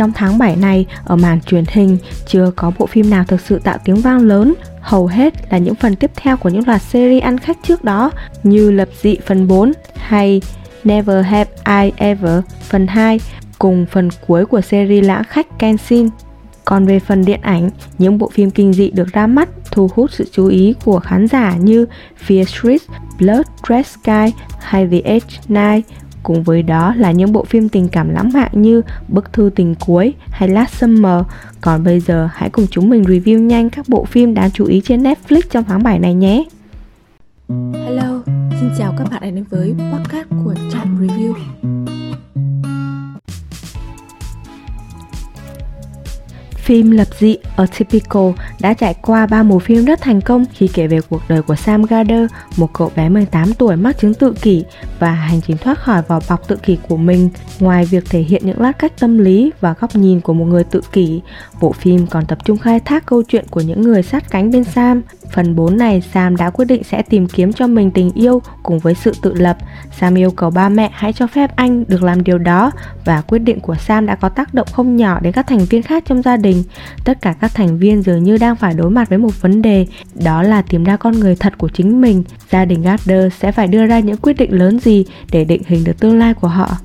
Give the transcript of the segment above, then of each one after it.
Trong tháng 7 này, ở màn truyền hình, chưa có bộ phim nào thực sự tạo tiếng vang lớn. Hầu hết là những phần tiếp theo của những loạt series ăn khách trước đó như Lập dị phần 4 hay Never Have I Ever phần 2 cùng phần cuối của series lãng khách Kenshin. Còn về phần điện ảnh, những bộ phim kinh dị được ra mắt thu hút sự chú ý của khán giả như Fear Street, Blood Red Sky hay The Edge Night Cùng với đó là những bộ phim tình cảm lãng mạn như Bức thư tình cuối hay Last Summer. Còn bây giờ hãy cùng chúng mình review nhanh các bộ phim đáng chú ý trên Netflix trong tháng 7 này nhé. Hello, xin chào các bạn đã đến với podcast của Trạm Review. Phim lập dị Atypical đã trải qua ba mùa phim rất thành công khi kể về cuộc đời của Sam Gardner, một cậu bé 18 tuổi mắc chứng tự kỷ và hành trình thoát khỏi vỏ bọc tự kỷ của mình. Ngoài việc thể hiện những lát cách tâm lý và góc nhìn của một người tự kỷ, bộ phim còn tập trung khai thác câu chuyện của những người sát cánh bên Sam. Phần 4 này, Sam đã quyết định sẽ tìm kiếm cho mình tình yêu cùng với sự tự lập. Sam yêu cầu ba mẹ hãy cho phép anh được làm điều đó và quyết định của Sam đã có tác động không nhỏ đến các thành viên khác trong gia đình. Tất cả các thành viên dường như đang phải đối mặt với một vấn đề, đó là tìm ra con người thật của chính mình. Gia đình Gardner sẽ phải đưa ra những quyết định lớn gì để định hình được tương lai của họ.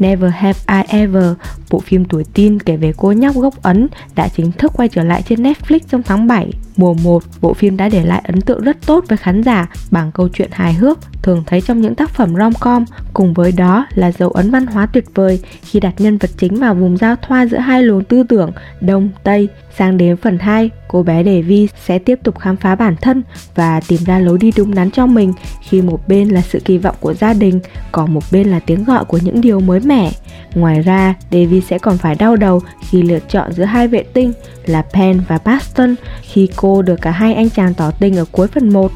Never Have I Ever, bộ phim tuổi teen kể về cô nhóc gốc Ấn đã chính thức quay trở lại trên Netflix trong tháng 7. Mùa 1, bộ phim đã để lại ấn tượng rất tốt với khán giả bằng câu chuyện hài hước thường thấy trong những tác phẩm rom-com, cùng với đó là dấu ấn văn hóa tuyệt vời khi đặt nhân vật chính vào vùng giao thoa giữa hai luồng tư tưởng Đông, Tây. Sang đến phần 2, cô bé Devi sẽ tiếp tục khám phá bản thân và tìm ra lối đi đúng đắn cho mình khi một bên là sự kỳ vọng của gia đình, còn một bên là tiếng gọi của những điều mới mẻ. Ngoài ra, Devi sẽ còn phải đau đầu khi lựa chọn giữa hai vệ tinh là Pen và Baston khi cô được cả hai anh chàng tỏ tình ở cuối phần 1.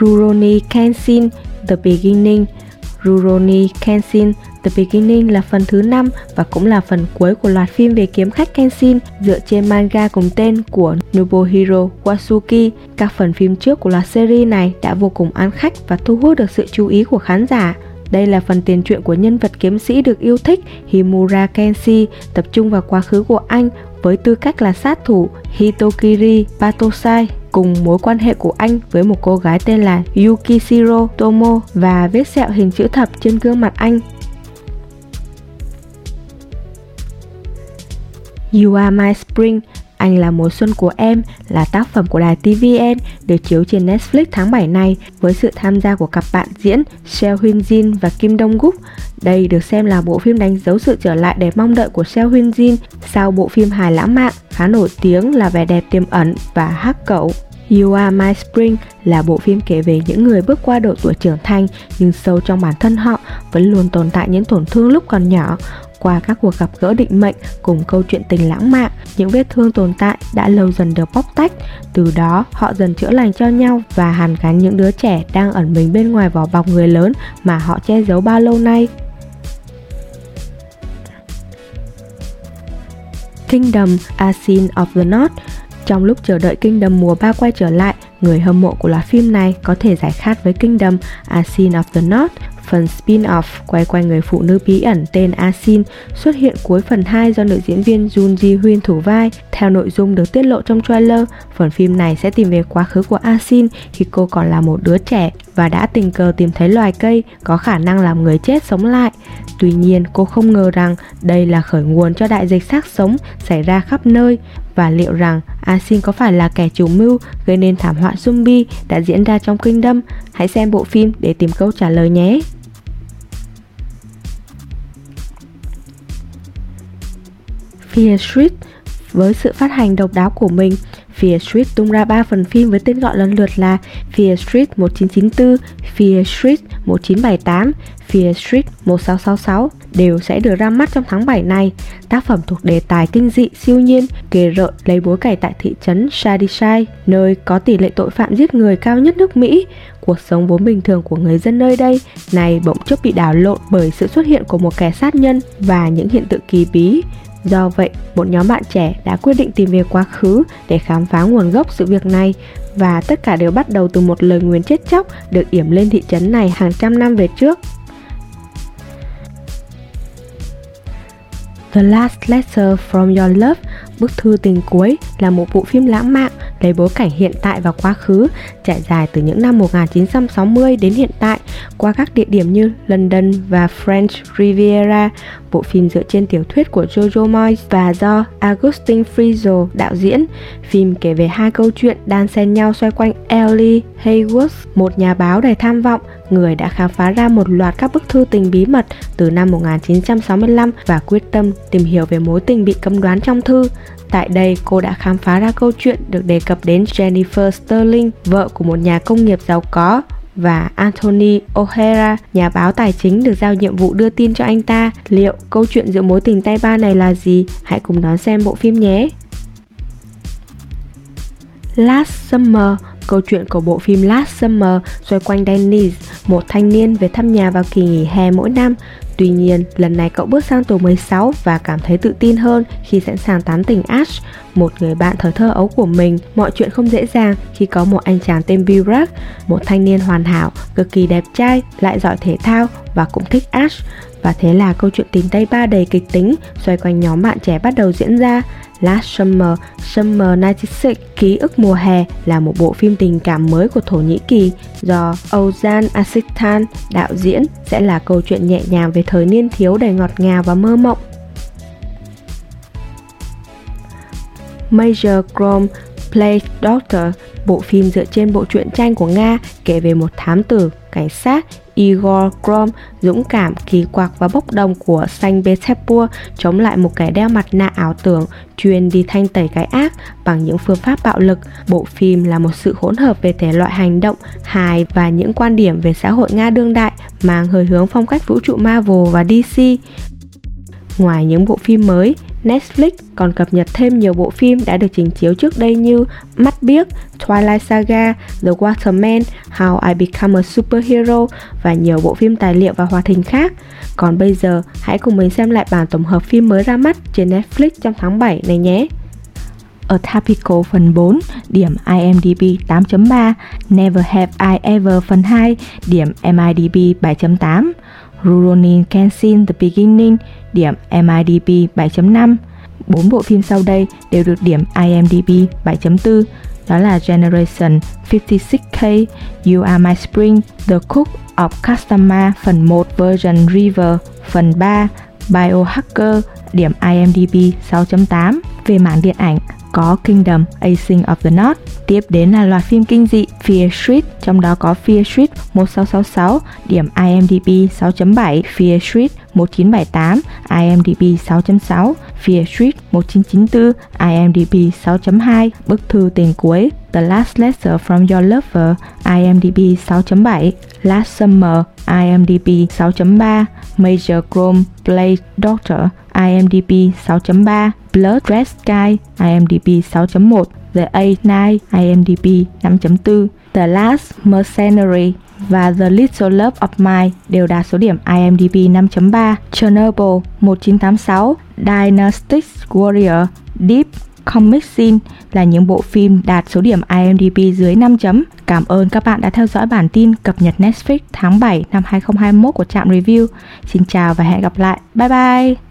Rurouni Kenshin The Beginning Rurouni Kenshin The Beginning là phần thứ 5 và cũng là phần cuối của loạt phim về kiếm khách Kenshin dựa trên manga cùng tên của Nobuhiro Watsuki. Các phần phim trước của loạt series này đã vô cùng ăn khách và thu hút được sự chú ý của khán giả. Đây là phần tiền truyện của nhân vật kiếm sĩ được yêu thích Himura Kenshi, tập trung vào quá khứ của anh với tư cách là sát thủ Hitokiri Patosai cùng mối quan hệ của anh với một cô gái tên là Yukishiro Tomo và vết sẹo hình chữ thập trên gương mặt anh. You Are My Spring, anh là mùa xuân của em là tác phẩm của đài TVN được chiếu trên Netflix tháng 7 này với sự tham gia của cặp bạn diễn Seo Hyun Jin và Kim Dong Guk. Đây được xem là bộ phim đánh dấu sự trở lại đẹp mong đợi của Seo Hyun Jin sau bộ phim hài lãng mạn khá nổi tiếng là vẻ đẹp tiềm ẩn và hắc cậu. You Are My Spring là bộ phim kể về những người bước qua độ tuổi trưởng thành nhưng sâu trong bản thân họ vẫn luôn tồn tại những tổn thương lúc còn nhỏ. Qua các cuộc gặp gỡ định mệnh cùng câu chuyện tình lãng mạn, những vết thương tồn tại đã lâu dần được bóc tách. Từ đó, họ dần chữa lành cho nhau và hàn gắn những đứa trẻ đang ẩn mình bên ngoài vỏ bọc người lớn mà họ che giấu bao lâu nay. Kingdom A Scene of the North trong lúc chờ đợi Kingdom mùa 3 quay trở lại, người hâm mộ của loạt phim này có thể giải khát với Kingdom A Scene of the North Phần spin-off quay quanh người phụ nữ bí ẩn tên Asin xuất hiện cuối phần 2 do nữ diễn viên Jun Ji Hyun thủ vai. Theo nội dung được tiết lộ trong trailer, phần phim này sẽ tìm về quá khứ của Asin khi cô còn là một đứa trẻ và đã tình cờ tìm thấy loài cây có khả năng làm người chết sống lại. Tuy nhiên, cô không ngờ rằng đây là khởi nguồn cho đại dịch xác sống xảy ra khắp nơi và liệu rằng Asin có phải là kẻ chủ mưu gây nên thảm họa zombie đã diễn ra trong kinh đâm? Hãy xem bộ phim để tìm câu trả lời nhé! Fear Street với sự phát hành độc đáo của mình, Fear Street tung ra 3 phần phim với tên gọi lần lượt là Fear Street 1994, Fear Street 1978, Fear Street 1666 đều sẽ được ra mắt trong tháng 7 này. Tác phẩm thuộc đề tài kinh dị siêu nhiên, kề rợn lấy bối cảnh tại thị trấn Shadishai, nơi có tỷ lệ tội phạm giết người cao nhất nước Mỹ. Cuộc sống vốn bình thường của người dân nơi đây này bỗng chốc bị đảo lộn bởi sự xuất hiện của một kẻ sát nhân và những hiện tượng kỳ bí. Do vậy, một nhóm bạn trẻ đã quyết định tìm về quá khứ để khám phá nguồn gốc sự việc này và tất cả đều bắt đầu từ một lời nguyền chết chóc được yểm lên thị trấn này hàng trăm năm về trước. The Last Letter From Your Love, bức thư tình cuối là một bộ phim lãng mạn lấy bối cảnh hiện tại và quá khứ, trải dài từ những năm 1960 đến hiện tại qua các địa điểm như London và French Riviera. Bộ phim dựa trên tiểu thuyết của Jojo Moyes và do Augustin Frizo đạo diễn. Phim kể về hai câu chuyện đan xen nhau xoay quanh Ellie Haywood, một nhà báo đầy tham vọng, người đã khám phá ra một loạt các bức thư tình bí mật từ năm 1965 và quyết tâm tìm hiểu về mối tình bị cấm đoán trong thư. Tại đây, cô đã khám phá ra câu chuyện được đề cập đến Jennifer Sterling, vợ của một nhà công nghiệp giàu có và Anthony O'Hara, nhà báo tài chính được giao nhiệm vụ đưa tin cho anh ta. Liệu câu chuyện giữa mối tình tay ba này là gì? Hãy cùng đón xem bộ phim nhé! Last Summer Câu chuyện của bộ phim Last Summer xoay quanh Dennis, một thanh niên về thăm nhà vào kỳ nghỉ hè mỗi năm. Tuy nhiên, lần này cậu bước sang tuổi 16 và cảm thấy tự tin hơn khi sẵn sàng tán tỉnh Ash, một người bạn thời thơ ấu của mình. Mọi chuyện không dễ dàng khi có một anh chàng tên Bill Rack, một thanh niên hoàn hảo, cực kỳ đẹp trai, lại giỏi thể thao và cũng thích Ash. Và thế là câu chuyện tình Tây Ba đầy kịch tính xoay quanh nhóm bạn trẻ bắt đầu diễn ra. Last Summer, Summer 96, Ký ức mùa hè là một bộ phim tình cảm mới của Thổ Nhĩ Kỳ do Ozan Asitan đạo diễn sẽ là câu chuyện nhẹ nhàng về thời niên thiếu đầy ngọt ngào và mơ mộng. Major Chrome, Play Doctor, bộ phim dựa trên bộ truyện tranh của Nga kể về một thám tử, cảnh sát Igor Krom dũng cảm, kỳ quặc và bốc đồng của Saint Petersburg chống lại một kẻ đeo mặt nạ ảo tưởng chuyên đi thanh tẩy cái ác bằng những phương pháp bạo lực. Bộ phim là một sự hỗn hợp về thể loại hành động, hài và những quan điểm về xã hội Nga đương đại mang hơi hướng phong cách vũ trụ Marvel và DC. Ngoài những bộ phim mới, Netflix còn cập nhật thêm nhiều bộ phim đã được trình chiếu trước đây như Mắt Biếc, Twilight Saga, The Waterman, How I Become a Superhero và nhiều bộ phim tài liệu và hoạt hình khác. Còn bây giờ, hãy cùng mình xem lại bản tổng hợp phim mới ra mắt trên Netflix trong tháng 7 này nhé. Atypical phần 4, điểm IMDb 8.3, Never Have I Ever phần 2, điểm MIDB 7.8, Rurouni Kenshin The Beginning, điểm MIDB 7.5. Bốn bộ phim sau đây đều được điểm IMDb 7.4, đó là Generation 56K, You Are My Spring, The Cook of Customer phần 1 version River, phần 3 Biohacker, điểm IMDb 6.8. Về mảng điện ảnh, có Kingdom Asing of the North. Tiếp đến là loạt phim kinh dị Fear Street, trong đó có Fear Street 1666, điểm IMDb 6.7, Fear Street 1978, IMDb 6.6, Fear Street 1994, IMDb 6.2, Bức thư tiền cuối The Last Letter from Your Lover, IMDb 6.7, Last Summer, IMDb 6.3, Major Chrome Play Doctor, IMDb 6.3, Blood Red Sky, IMDb 6.1, The A9, IMDb 5.4, The Last Mercenary và The Little Love of Mine đều đạt số điểm IMDb 5.3, Chernobyl 1986, Dynastic Warrior, Deep Comic Scene là những bộ phim đạt số điểm IMDb dưới 5 chấm. Cảm ơn các bạn đã theo dõi bản tin cập nhật Netflix tháng 7 năm 2021 của Trạm Review. Xin chào và hẹn gặp lại. Bye bye!